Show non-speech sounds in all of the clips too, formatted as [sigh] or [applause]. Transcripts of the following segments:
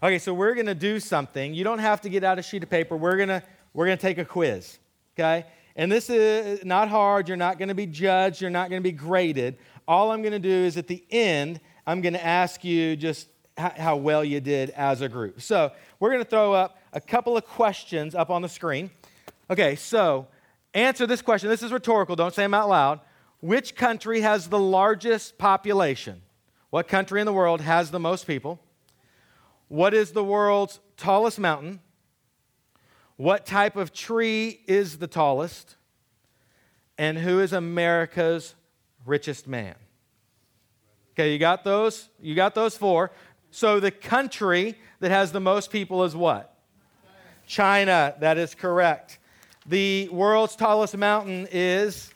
Okay, so we're going to do something. You don't have to get out a sheet of paper. We're going to we're going to take a quiz. Okay? And this is not hard. You're not going to be judged. You're not going to be graded. All I'm going to do is at the end, I'm going to ask you just how well you did as a group. So we're going to throw up a couple of questions up on the screen. Okay, so answer this question. This is rhetorical. Don't say them out loud. Which country has the largest population? What country in the world has the most people? What is the world's tallest mountain? What type of tree is the tallest? And who is America's richest man? Okay, you got those? You got those four. So the country that has the most people is what? China. That is correct. The world's tallest mountain is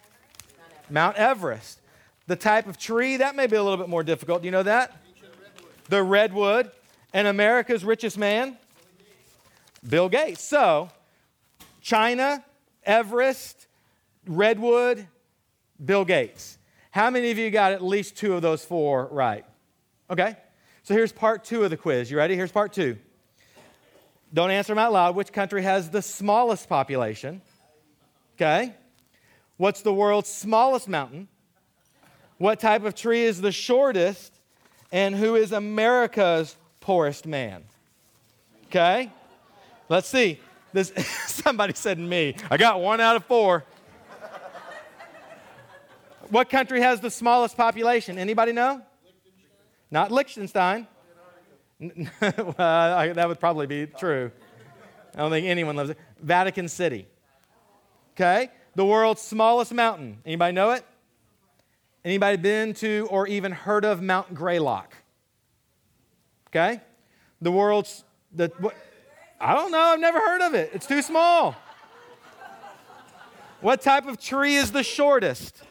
Mount Everest. The type of tree, that may be a little bit more difficult. Do you know that? The redwood. And America's richest man? Bill Gates. So, China, Everest, Redwood, Bill Gates. How many of you got at least two of those four right? Okay. So here's part two of the quiz. You ready? Here's part two. Don't answer them out loud. Which country has the smallest population? Okay. What's the world's smallest mountain? What type of tree is the shortest? And who is America's poorest man? Okay. Let's see. This, [laughs] somebody said me. I got one out of four. what country has the smallest population? Anybody know? Not Liechtenstein. [laughs] well, that would probably be true. I don't think anyone loves it. Vatican City. Okay? The world's smallest mountain. Anybody know it? Anybody been to or even heard of Mount Greylock? Okay? The world's the what, I don't know, I've never heard of it. It's too small. What type of tree is the shortest?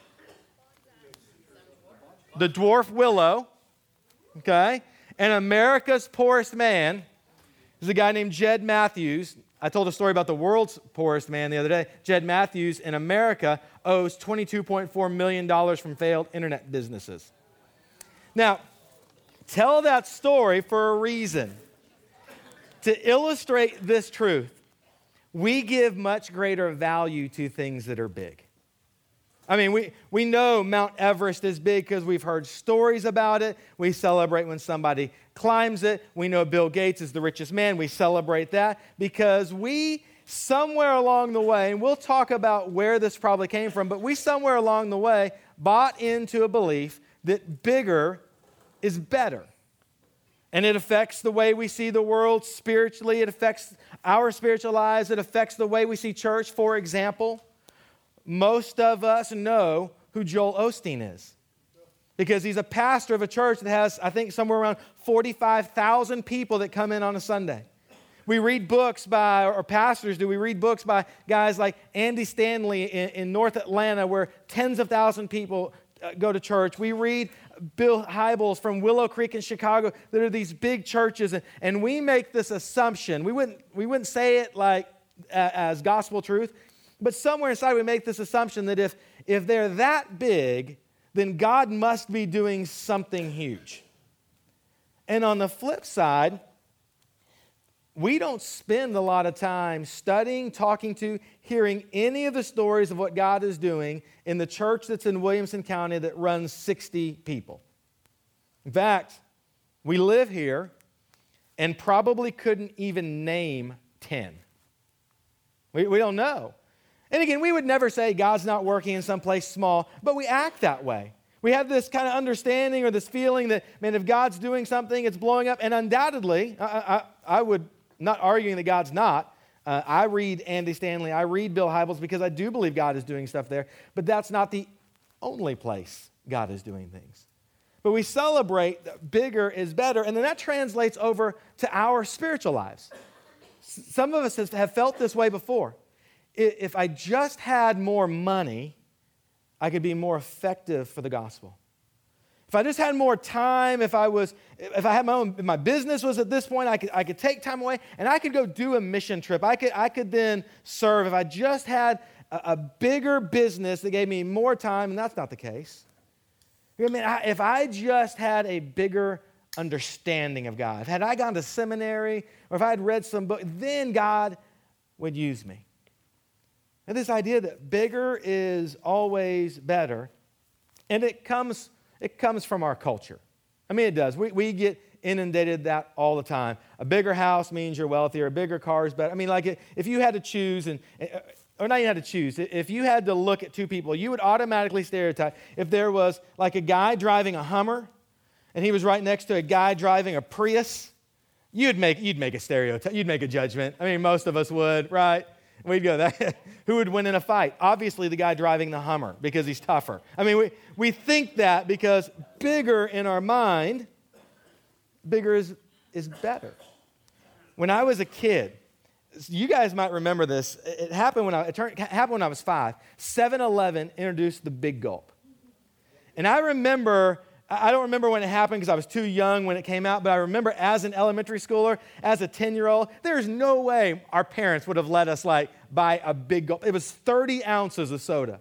The dwarf willow okay? And America's poorest man is a guy named Jed Matthews. I told a story about the world's poorest man the other day. Jed Matthews in America owes $22.4 million from failed internet businesses. Now, tell that story for a reason. To illustrate this truth, we give much greater value to things that are big. I mean, we, we know Mount Everest is big because we've heard stories about it. We celebrate when somebody climbs it. We know Bill Gates is the richest man. We celebrate that because we, somewhere along the way, and we'll talk about where this probably came from, but we, somewhere along the way, bought into a belief that bigger is better. And it affects the way we see the world spiritually. It affects our spiritual lives. It affects the way we see church, for example most of us know who Joel Osteen is because he's a pastor of a church that has, I think, somewhere around 45,000 people that come in on a Sunday. We read books by, or pastors do, we read books by guys like Andy Stanley in, in North Atlanta, where tens of thousands of people uh, go to church. We read Bill Hybels from Willow Creek in Chicago. There are these big churches, and, and we make this assumption. We wouldn't, we wouldn't say it like uh, as gospel truth. But somewhere inside, we make this assumption that if, if they're that big, then God must be doing something huge. And on the flip side, we don't spend a lot of time studying, talking to, hearing any of the stories of what God is doing in the church that's in Williamson County that runs 60 people. In fact, we live here and probably couldn't even name 10. We, we don't know. And again, we would never say God's not working in some place small, but we act that way. We have this kind of understanding or this feeling that, man, if God's doing something, it's blowing up. And undoubtedly, I, I, I would not arguing that God's not. Uh, I read Andy Stanley, I read Bill Hybels because I do believe God is doing stuff there, but that's not the only place God is doing things. But we celebrate bigger is better, and then that translates over to our spiritual lives. Some of us have felt this way before if I just had more money, I could be more effective for the gospel. If I just had more time, if I was, if I had my own, my business was at this point, I could, I could take time away and I could go do a mission trip. I could, I could then serve. If I just had a, a bigger business that gave me more time, and that's not the case. I mean, if I just had a bigger understanding of God. Had I gone to seminary or if I had read some book, then God would use me. And this idea that bigger is always better, and it comes, it comes from our culture. I mean, it does. We, we get inundated that all the time. A bigger house means you're wealthier. A bigger car is better. I mean, like if you had to choose, and eh, or not you had to choose, if you had to look at two people, you would automatically stereotype. If there was like a guy driving a Hummer, and he was right next to a guy driving a Prius, you'd make you'd make a stereotype. You'd make a judgment. I mean, most of us would, right? We'd go, that, [laughs] who would win in a fight? Obviously, the guy driving the Hummer because he's tougher. I mean, we, we think that because bigger in our mind bigger is, is better. When I was a kid, you guys might remember this. It happened when I, it turned, happened when I was five. 7 Eleven introduced the Big Gulp. And I remember, I don't remember when it happened because I was too young when it came out, but I remember as an elementary schooler, as a 10 year old, there's no way our parents would have let us like buy a big gulp. It was 30 ounces of soda.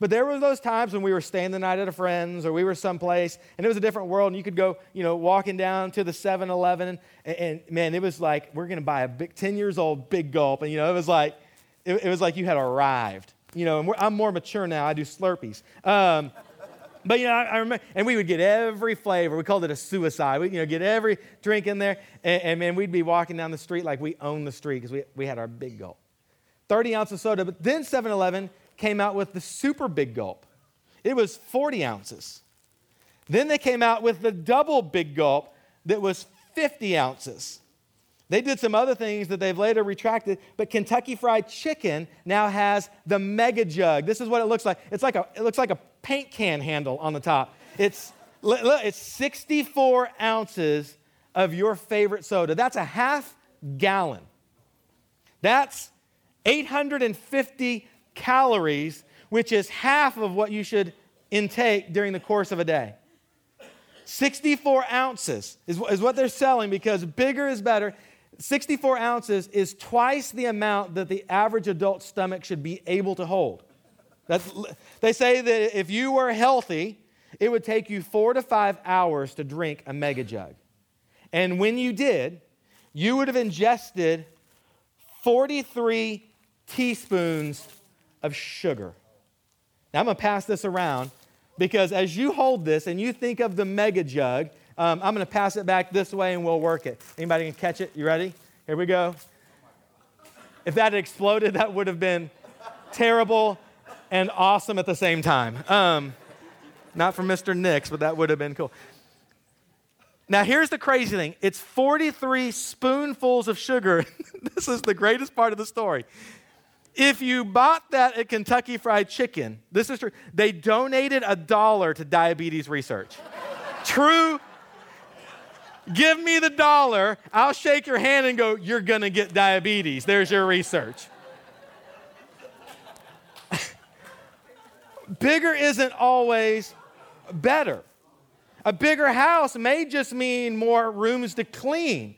But there were those times when we were staying the night at a friend's or we were someplace and it was a different world and you could go, you know, walking down to the 7 Eleven and, and, man, it was like, we're going to buy a big, 10 years old big gulp. And, you know, it was like, it, it was like you had arrived. You know, and I'm more mature now. I do Slurpees. Um, but you know, I, I, remember, and we would get every flavor. We called it a suicide. We, you know, get every drink in there, and, and man, we'd be walking down the street like we owned the street because we, we had our big gulp. 30 ounces of soda. But then 7 Eleven came out with the super big gulp. It was 40 ounces. Then they came out with the double big gulp that was 50 ounces. They did some other things that they've later retracted, but Kentucky Fried Chicken now has the mega jug. This is what it looks like. It's like a, it looks like a paint can handle on the top. It's, look, it's 64 ounces of your favorite soda. That's a half gallon. That's 850 calories, which is half of what you should intake during the course of a day. 64 ounces is, is what they're selling because bigger is better. 64 ounces is twice the amount that the average adult stomach should be able to hold. That's, they say that if you were healthy, it would take you four to five hours to drink a mega jug. And when you did, you would have ingested 43 teaspoons of sugar. Now, I'm going to pass this around because as you hold this and you think of the mega jug, um, I'm going to pass it back this way and we'll work it. Anybody can catch it? You ready? Here we go. If that had exploded, that would have been terrible and awesome at the same time. Um, not for Mr. Nix, but that would have been cool. Now, here's the crazy thing it's 43 spoonfuls of sugar. [laughs] this is the greatest part of the story. If you bought that at Kentucky Fried Chicken, this is true, they donated a dollar to diabetes research. true. Give me the dollar, I'll shake your hand and go, You're gonna get diabetes. There's your research. Bigger isn't always better. A bigger house may just mean more rooms to clean.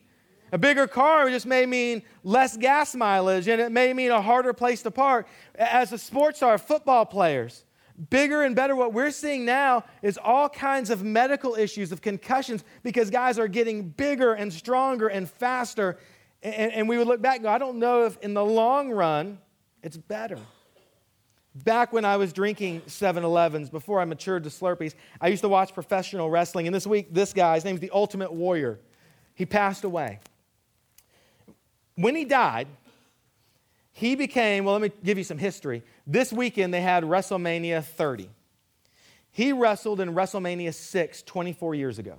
A bigger car just may mean less gas mileage and it may mean a harder place to park. As a sports star, football players, bigger and better, what we're seeing now is all kinds of medical issues, of concussions, because guys are getting bigger and stronger and faster. And, and we would look back and go, I don't know if in the long run it's better. Back when I was drinking 7 Elevens, before I matured to Slurpees, I used to watch professional wrestling. And this week, this guy, his name's the Ultimate Warrior, he passed away when he died, he became, well, let me give you some history. This weekend they had WrestleMania 30. He wrestled in WrestleMania 6 24 years ago.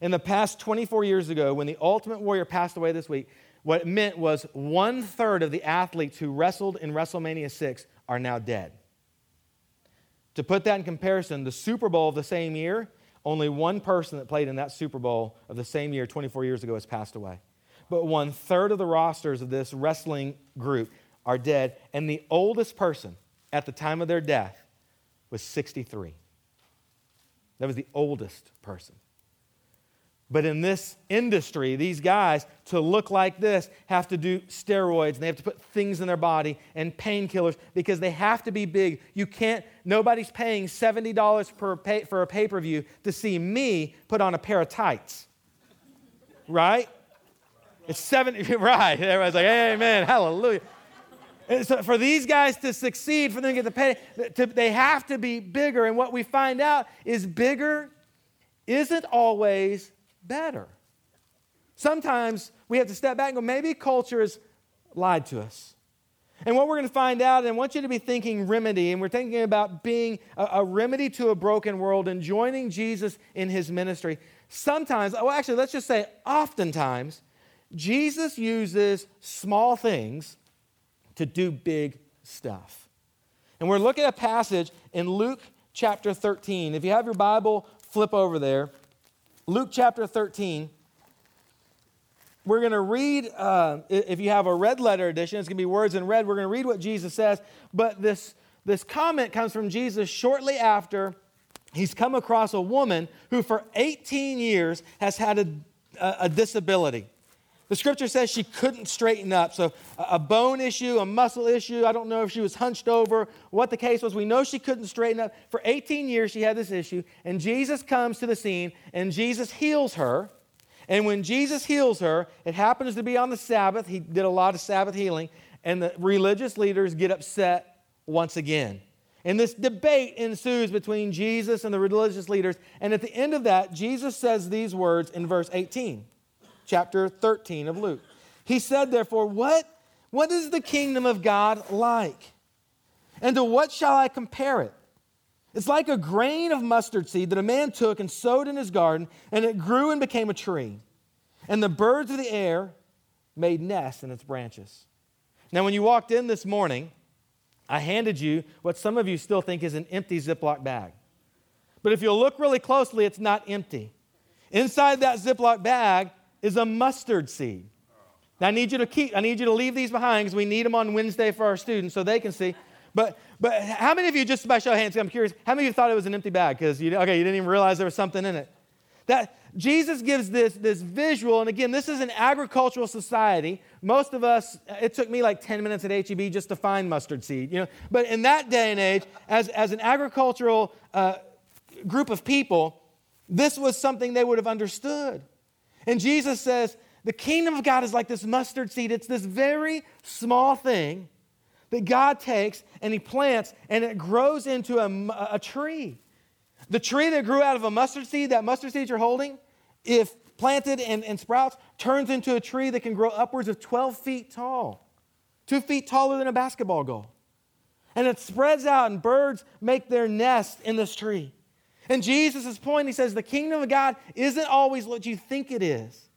In the past 24 years ago, when the Ultimate Warrior passed away this week, what it meant was one third of the athletes who wrestled in WrestleMania 6 are now dead. To put that in comparison, the Super Bowl of the same year, only one person that played in that Super Bowl of the same year 24 years ago has passed away but one third of the rosters of this wrestling group are dead. And the oldest person at the time of their death was 63. That was the oldest person. But in this industry, these guys, to look like this, have to do steroids and they have to put things in their body and painkillers because they have to be big. You can't, nobody's paying $70 per pay, for a pay per view to see me put on a pair of tights. Right? It's 70, [laughs] right. Everybody's like, amen, hallelujah. So for these guys to succeed, for them to get the pay, to, they have to be bigger. And what we find out is bigger isn't always better. Sometimes we have to step back and go, maybe culture has lied to us. And what we're going to find out, and I want you to be thinking remedy, and we're thinking about being a, a, remedy to a broken world and joining Jesus in his ministry. Sometimes, well, actually, let's just say oftentimes, Jesus uses small things to do big stuff. And we're looking at a passage in Luke chapter 13. If you have your Bible, flip over there. Luke chapter 13. We're going to read, uh, if you have a red letter edition, it's going to be words in red. We're going to read what Jesus says. But this, this comment comes from Jesus shortly after he's come across a woman who, for 18 years, has had a, a, a disability. The scripture says she couldn't straighten up. So, a bone issue, a muscle issue. I don't know if she was hunched over, what the case was. We know she couldn't straighten up. For 18 years, she had this issue. And Jesus comes to the scene and Jesus heals her. And when Jesus heals her, it happens to be on the Sabbath. He did a lot of Sabbath healing. And the religious leaders get upset once again. And this debate ensues between Jesus and the religious leaders. And at the end of that, Jesus says these words in verse 18 chapter 13 of Luke. He said, therefore, what, what is the kingdom of God like? And to what shall I compare it? It's like a grain of mustard seed that a man took and sowed in his garden, and it grew and became a tree. And the birds of the air made nests in its branches. Now, when you walked in this morning, I handed you what some of you still think is an empty Ziploc bag. But if you look really closely, it's not empty. Inside that Ziploc bag is a mustard seed. Now I need you to keep, I need you to leave these behind because we need them on Wednesday for our students so they can see. But but how many of you, just by show of hands, I'm curious, how many of you thought it was an empty bag? Because you okay, you didn't even realize there was something in it. That Jesus gives this, this visual, and again, this is an agricultural society. Most of us, it took me like 10 minutes at HEB just to find mustard seed, you know. But in that day and age, as, as an agricultural uh, group of people, this was something they would have understood. And Jesus says, the kingdom of God is like this mustard seed. It's this very small thing that God takes and He plants and it grows into a, a tree. The tree that grew out of a mustard seed, that mustard seed you're holding, if planted and, and sprouts, turns into a tree that can grow upwards of 12 feet tall, two feet taller than a basketball goal. And it spreads out, and birds make their nest in this tree. And Jesus' point, he says, the kingdom of God isn't always what you think it is.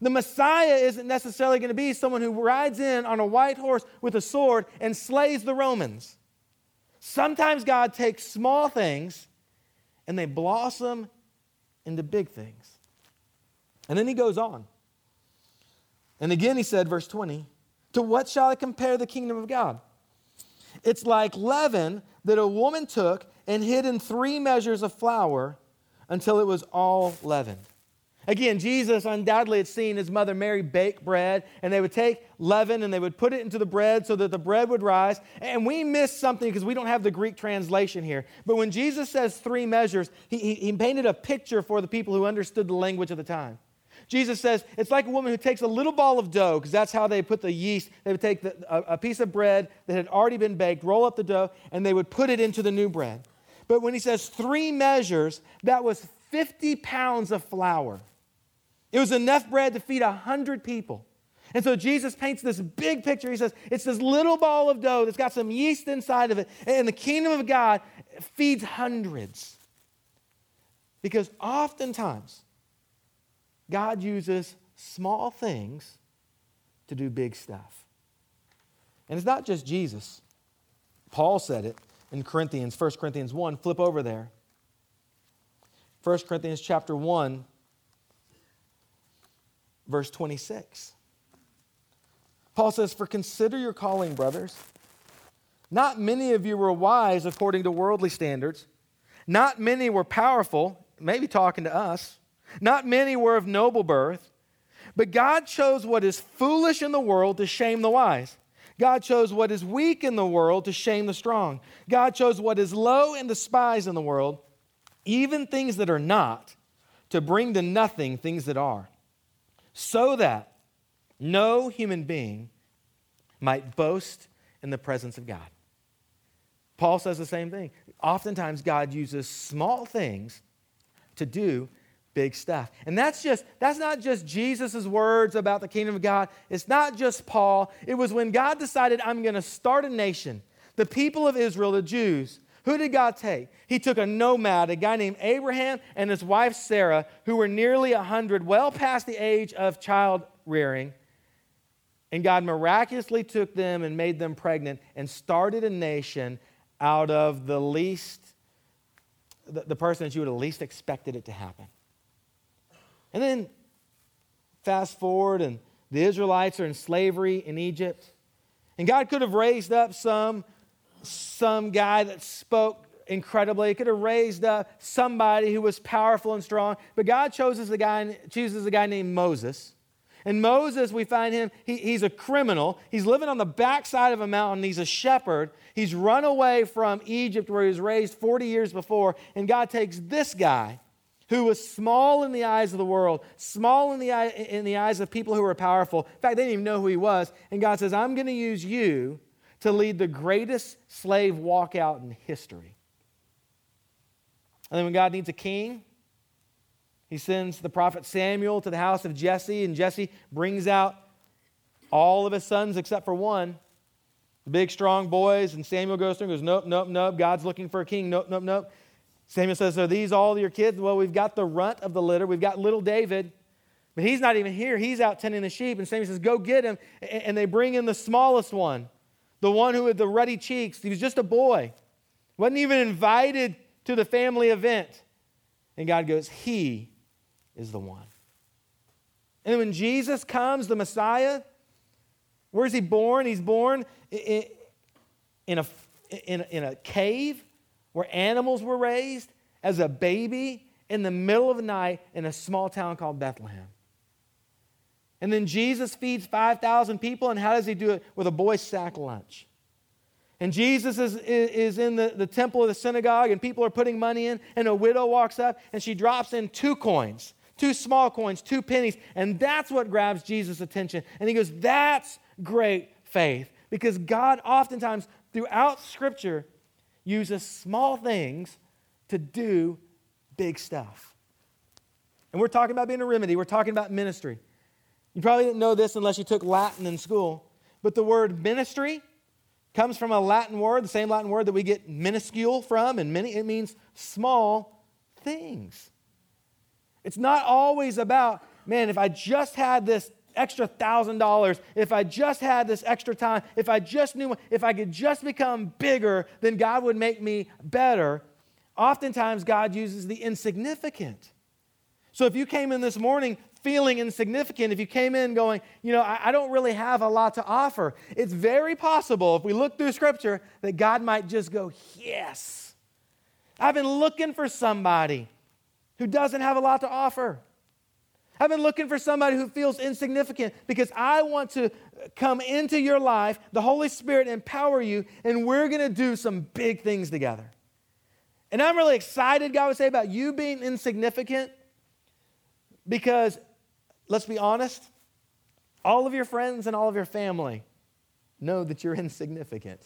The Messiah isn't necessarily going to be someone who rides in on a white horse with a sword and slays the Romans. Sometimes God takes small things and they blossom into big things. And then he goes on. And again, he said, verse 20, To what shall I compare the kingdom of God? It's like leaven that a woman took and hid in three measures of flour until it was all leavened. Again, Jesus undoubtedly had seen his mother Mary bake bread, and they would take leaven and they would put it into the bread so that the bread would rise. And we miss something because we don't have the Greek translation here. But when Jesus says three measures, he, he, he painted a picture for the people who understood the language of the time. Jesus says it's like a woman who takes a little ball of dough, because that's how they put the yeast. They would take the, a, a piece of bread that had already been baked, roll up the dough, and they would put it into the new bread. But when he says three measures, that was 50 pounds of flour. It was enough bread to feed 100 people. And so Jesus paints this big picture. He says, it's this little ball of dough that's got some yeast inside of it. And the kingdom of God feeds hundreds. Because oftentimes, God uses small things to do big stuff. And it's not just Jesus. Paul said it in Corinthians, 1 Corinthians 1. Flip over there. 1 Corinthians chapter 1, verse 26. Paul says, For consider your calling, brothers. Not many of you were wise according to worldly standards. Not many were powerful, maybe talking to us. Not many were of noble birth. But God chose what is foolish in the world to shame the wise. God chose what is weak in the world to shame the strong. God chose what is low and despised in the world, even things that are not, to bring to nothing things that are, so that no human being might boast in the presence of God. Paul says the same thing. Oftentimes, God uses small things to do big stuff. And that's just that's not just Jesus' words about the kingdom of God. It's not just Paul. It was when God decided I'm going to start a nation. The people of Israel, the Jews, who did God take? He took a nomad, a guy named Abraham and his wife Sarah, who were nearly 100, well past the age of child rearing. And God miraculously took them and made them pregnant and started a nation out of the least, the, the person that you would have least expected it to happen. And then fast forward, and the Israelites are in slavery in Egypt. And God could have raised up some, some guy that spoke incredibly. He could have raised up somebody who was powerful and strong. But God chooses a guy, chooses a guy named Moses. And Moses, we find him, he, he's a criminal. He's living on the backside of a mountain. He's a shepherd. He's run away from Egypt where he was raised 40 years before. And God takes this guy who was small in the eyes of the world, small in the, eye, in the eyes of people who were powerful. In fact, they didn't even know who he was. And God says, I'm going to use you to lead the greatest slave walkout in history. And then when God needs a king, he sends the prophet Samuel to the house of Jesse, and Jesse brings out all of his sons except for one. The big, strong boys, and Samuel goes through and goes, Nope, nope, nope. God's looking for a king. Nope, nope, nope. Samuel says, Are these all your kids? Well, we've got the runt of the litter. We've got little David, but he's not even here. He's out tending the sheep. And Samuel says, Go get him. And they bring in the smallest one, the one who had the ruddy cheeks. He was just a boy, wasn't even invited to the family event. And God goes, He is the one. And when Jesus comes, the Messiah, where's he born? He's born in a, in in a cave where animals were raised as a baby in the middle of the night in a small town called Bethlehem. And then Jesus feeds 5,000 people, and how does he do it? With a boy's sack lunch. And Jesus is, is in the, the temple of the synagogue, and people are putting money in, and a widow walks up, and she drops in two coins, two small coins, two pennies, and that's what grabs Jesus' attention. And he goes, That's great faith. Because God, oftentimes, throughout Scripture, uses small things to do big stuff. And we're talking about being a remedy, we're talking about ministry. You probably didn't know this unless you took Latin in school, but the word ministry comes from a Latin word, the same Latin word that we get minuscule from, and many, it means small things. It's not always about, man, if I just had this extra thousand dollars, if I just had this extra time, if I just knew, if I could just become bigger, then God would make me better. Oftentimes, God uses the insignificant. So if you came in this morning feeling insignificant, if you came in going, you know, I, I, don't really have a lot to offer, it's very possible, if we look through Scripture, that God might just go, yes. I've been looking for somebody who doesn't have a lot to offer. I've been looking for somebody who feels insignificant because I want to come into your life, the Holy Spirit empower you, and we're going to do some big things together. And I'm really excited, God would say, about you being insignificant because, let's be honest, all of your friends and all of your family know that you're insignificant.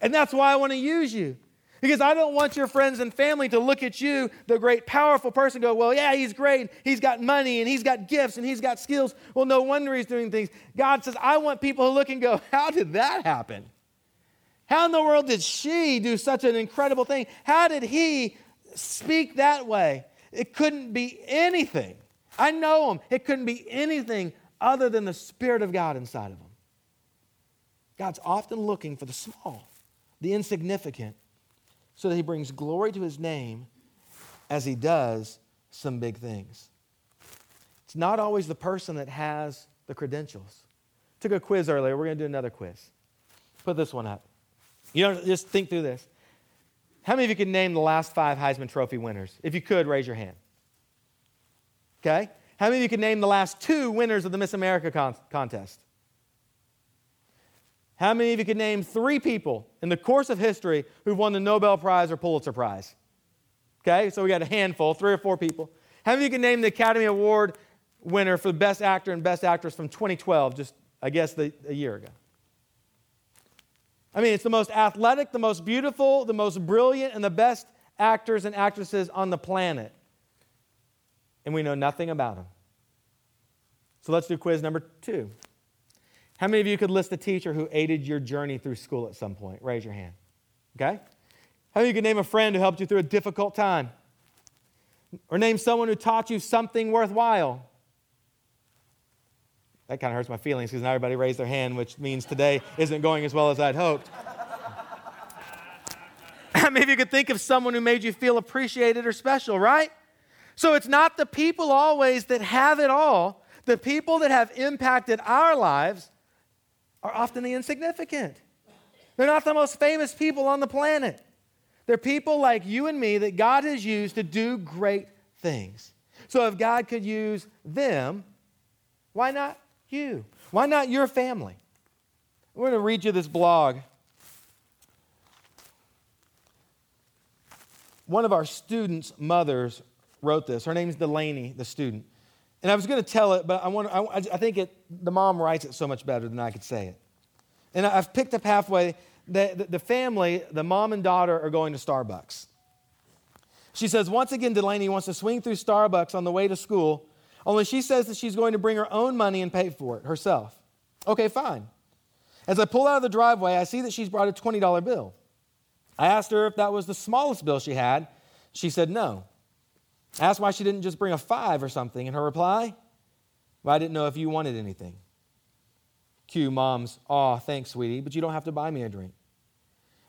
And that's why I want to use you. Because I don't want your friends and family to look at you, the great, powerful person, go, Well, yeah, he's great. He's got money and he's got gifts and he's got skills. Well, no wonder he's doing things. God says, I want people to look and go, [laughs] How did that happen? How in the world did she do such an incredible thing? How did he speak that way? It couldn't be anything. I know him. It couldn't be anything other than the Spirit of God inside of him. God's often looking for the small, the insignificant so that he brings glory to his name as he does some big things. It's not always the person that has the credentials. Took a quiz earlier. We're going to do another quiz. Put this one up. You know, just think through this. How many of you can name the last five Heisman Trophy winners? If you could, raise your hand. Okay? How many of you can name the last two winners of the Miss America con- contest? How many of you can name three people in the course of history who've won the Nobel Prize or Pulitzer Prize? Okay, so we got a handful, three or four people. How many of you can name the Academy Award winner for the Best Actor and Best Actress from 2012, just, I guess, the, a year ago? I mean, it's the most athletic, the most beautiful, the most brilliant, and the best actors and actresses on the planet. And we know nothing about them. So let's do quiz number two. How many of you could list a teacher who aided your journey through school at some point? Raise your hand. Okay? How many of you could name a friend who helped you through a difficult time? Or name someone who taught you something worthwhile? That kind of hurts my feelings because not everybody raised their hand, which means today isn't going as well as I'd hoped. [laughs] Maybe you could think of someone who made you feel appreciated or special, right? So it's not the people always that have it all. The people that have impacted our lives are often the insignificant. They're not the most famous people on the planet. They're people like you and me that God has used to do great things. So if God could use them, why not you? Why not your family? We're going to read you this blog. One of our students' mothers wrote this. Her name's Delaney, the student. And I was going to tell it, but I, want, I, I think it, the mom writes it so much better than I could say it. And I've picked up halfway. The, the, the family, the mom and daughter, are going to Starbucks. She says, once again, Delaney wants to swing through Starbucks on the way to school only she says that she's going to bring her own money and pay for it herself. Okay, fine. As I pull out of the driveway, I see that she's brought a $20 bill. I asked her if that was the smallest bill she had. She said no. Asked why she didn't just bring a five or something, and her reply, well, I didn't know if you wanted anything. Cue mom's, aw, thanks, sweetie, but you don't have to buy me a drink.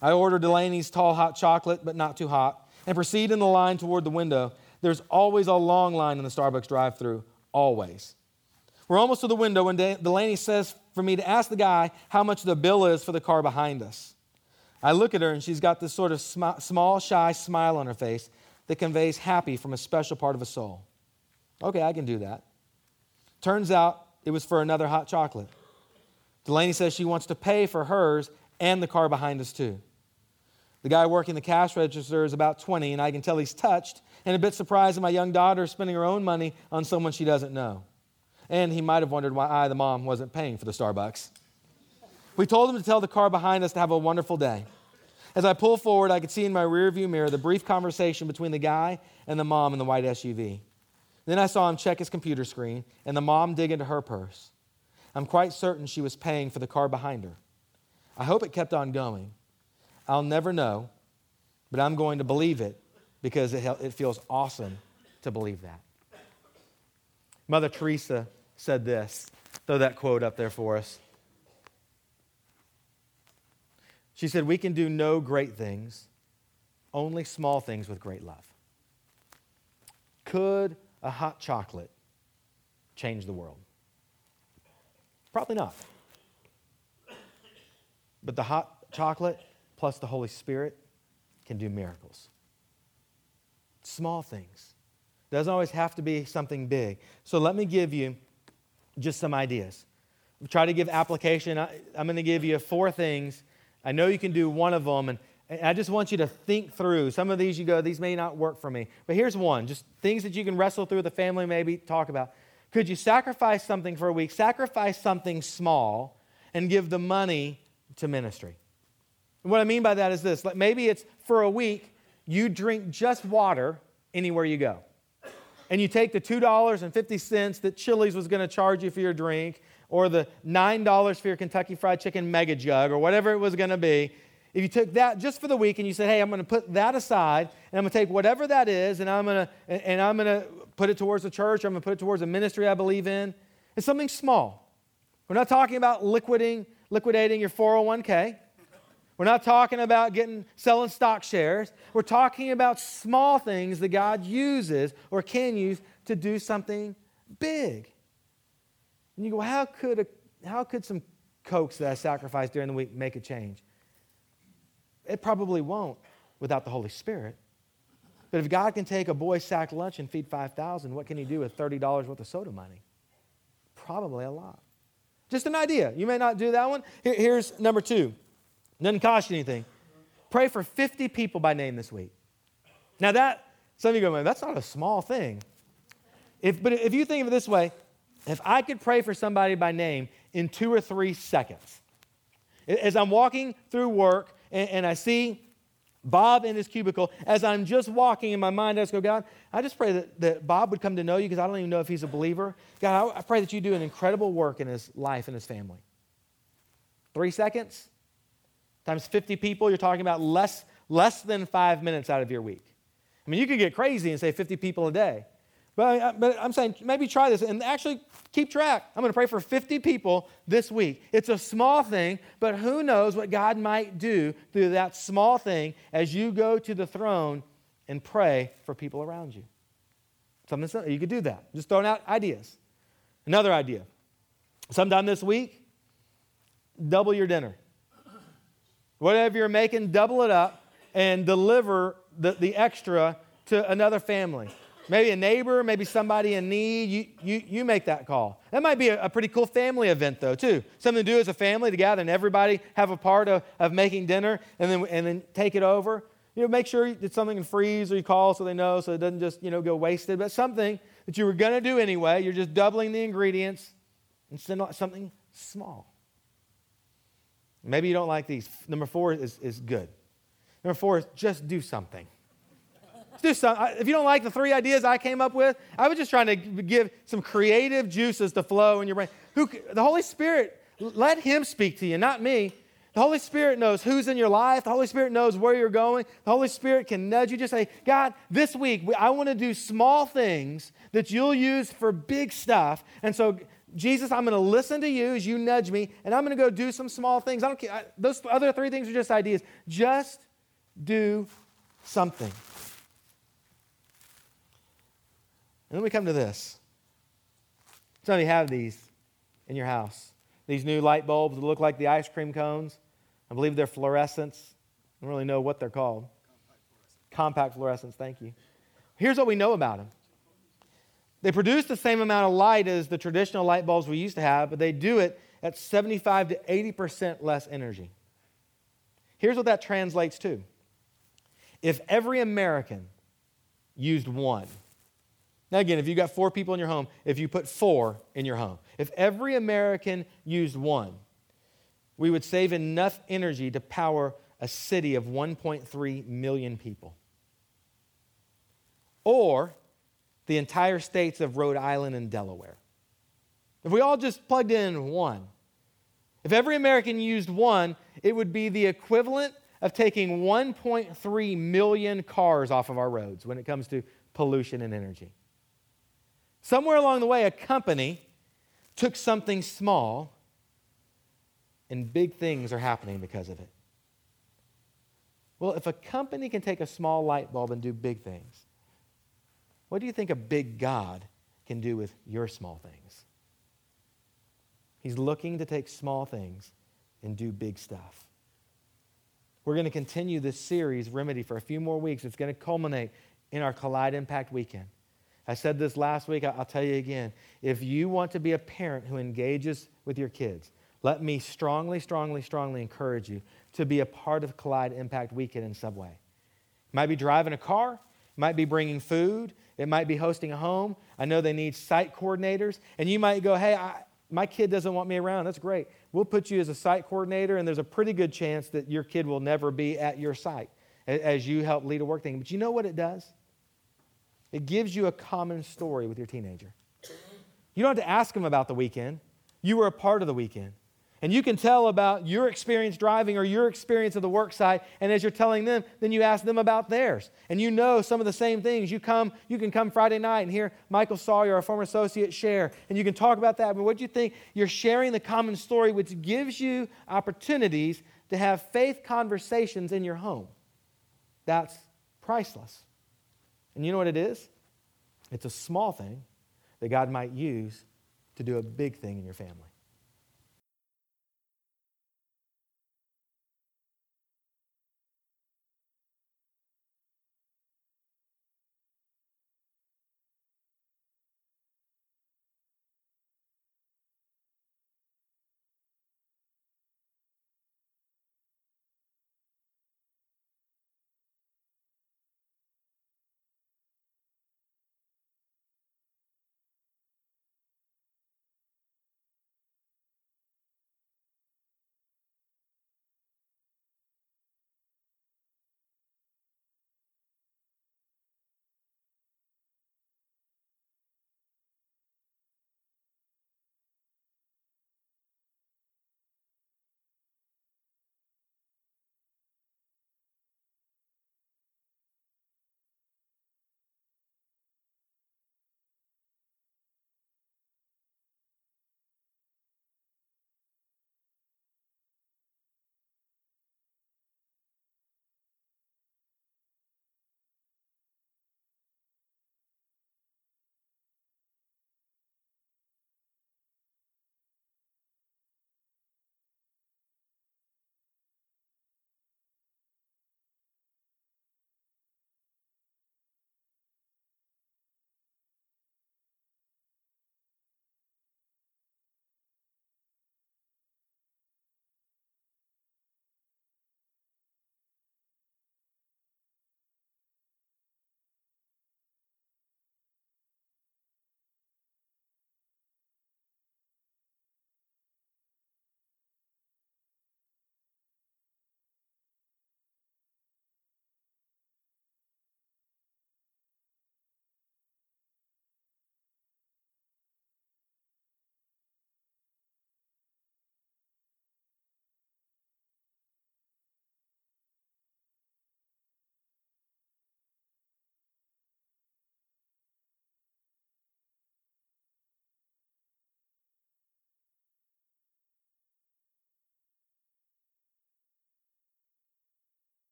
I order Delaney's tall hot chocolate, but not too hot, and proceed in the line toward the window. There's always a long line in the Starbucks drive through, always. We're almost to the window when Delaney says for me to ask the guy how much the bill is for the car behind us. I look at her and she's got this sort of sm- small, shy smile on her face that conveys happy from a special part of a soul. Okay, I can do that. Turns out it was for another hot chocolate. Delaney says she wants to pay for hers and the car behind us, too. The guy working the cash register is about 20, and I can tell he's touched and a bit surprised that my young daughter is spending her own money on someone she doesn't know. And he might have wondered why I, the mom, wasn't paying for the Starbucks. We told him to tell the car behind us to have a wonderful day. As I pull forward, I could see in my rearview mirror the brief conversation between the guy and the mom in the white SUV. Then I saw him check his computer screen and the mom dig into her purse. I'm quite certain she was paying for the car behind her. I hope it kept on going. I'll never know, but I'm going to believe it because it, it feels awesome to believe that. Mother Teresa said this. Throw that quote up there for us. She said, We can do no great things, only small things with great love. Could a hot chocolate change the world? Probably not. But the hot chocolate plus the Holy Spirit can do miracles. Small things. Doesn't always have to be something big. So let me give you just some ideas. Try to give application. I'm going to give you four things. I know you can do one of them, and I just want you to think through. Some of these you go, these may not work for me. But here's one just things that you can wrestle through with the family, maybe talk about. Could you sacrifice something for a week? Sacrifice something small and give the money to ministry. And what I mean by that is this like maybe it's for a week, you drink just water anywhere you go. And you take the $2.50 that Chili's was going to charge you for your drink, or the $9 for your Kentucky Fried Chicken mega jug, or whatever it was going to be. If you took that just for the week and you said, hey, I'm going to put that aside, and I'm going to take whatever that is, and I'm going to, and I'm going to put it towards the church, or I'm going to put it towards a ministry I believe in, it's something small. We're not talking about liquidating, liquidating your 401k. We're not talking about getting selling stock shares. We're talking about small things that God uses or can use to do something big. And you go, how could, a, how could some cokes that I sacrifice during the week make a change? It probably won't without the Holy Spirit. But if God can take a boy's sack lunch and feed 5,000, what can he do with $30 worth of soda money? Probably a lot. Just an idea. You may not do that one. Here, here's number two. Doesn't cost you anything. Pray for 50 people by name this week. Now that, some of you go, man, that's not a small thing. If, but if you think of it this way, if I could pray for somebody by name in two or three seconds, as I'm walking through work and, and I see Bob in his cubicle, as I'm just walking in my mind, I just go, God, I just pray that, that Bob would come to know you because I don't even know if he's a believer. God, I, I pray that you do an incredible work in his life and his family. Three seconds times 50 people, you're talking about less, less than five minutes out of your week. I mean, you could get crazy and say 50 people a day. But, but I'm saying maybe try this and actually keep track. I'm going to pray for 50 people this week. It's a small thing, but who knows what God might do through that small thing as you go to the throne and pray for people around you. Something simple. You could do that. Just throwing out ideas. Another idea. Sometime this week, double your dinner. Whatever you're making, double it up and deliver the, the extra to another family maybe a neighbor, maybe somebody in need. You, you, you make that call. That might be a, a, pretty cool family event, though, too. Something to do as a family to gather and everybody have a part of, of making dinner and then, and then take it over. You know, make sure it's something in freeze or you call so they know so it doesn't just, you know, go wasted. But something that you were going to do anyway. You're just doubling the ingredients and send something small. Maybe you don't like these. Number four is, is good. Number four is just do something do some, uh, if you don't like the three ideas I came up with, I was just trying to give some creative juices to flow in your brain. Who, the Holy Spirit, let Him speak to you, not me. The Holy Spirit knows who's in your life. The Holy Spirit knows where you're going. The Holy Spirit can nudge you. Just say, God, this week I want to do small things that you'll use for big stuff. And so, Jesus, I'm going to listen to you as you nudge me, and I'm going to go do some small things. I don't care. I, those other three things are just ideas. Just do something. And then we come to this. Some of you have these in your house. These new light bulbs that look like the ice cream cones. I believe they're fluorescents. I don't really know what they're called. Compact fluorescents, thank you. Here's what we know about them. They produce the same amount of light as the traditional light bulbs we used to have, but they do it at 75 to 80% less energy. Here's what that translates to. If every American used one, now, again, if you've got four people in your home, if you put four in your home, if every American used one, we would save enough energy to power a city of 1.3 million people. Or the entire states of Rhode Island and Delaware. If we all just plugged in one, if every American used one, it would be the equivalent of taking 1.3 million cars off of our roads when it comes to pollution and energy. Somewhere along the way, a company took something small, and big things are happening because of it. Well, if a company can take a small light bulb and do big things, what do you think a big God can do with your small things? He's looking to take small things and do big stuff. We're going to continue this series, Remedy, for a few more weeks. It's going to culminate in our Collide Impact Weekend. I said this last week, I'll tell you again. If you want to be a parent who engages with your kids, let me strongly, strongly, strongly encourage you to be a part of Collide Impact Weekend in Subway. It might be driving a car, it might be bringing food, it might be hosting a home. I know they need site coordinators, and you might go, hey, I, my kid doesn't want me around. That's great. We'll put you as a site coordinator, and there's a pretty good chance that your kid will never be at your site as you help lead a work thing. But you know what it does? It gives you a common story with your teenager. You don't have to ask them about the weekend. You were a part of the weekend. And you can tell about your experience driving or your experience of the work site. And as you're telling them, then you ask them about theirs. And you know some of the same things. You come, you can come Friday night and hear Michael Sawyer, our former associate, share. And you can talk about that. But what do you think? You're sharing the common story, which gives you opportunities to have faith conversations in your home. That's priceless. And you know what it is? It's a small thing that God might use to do a big thing in your family.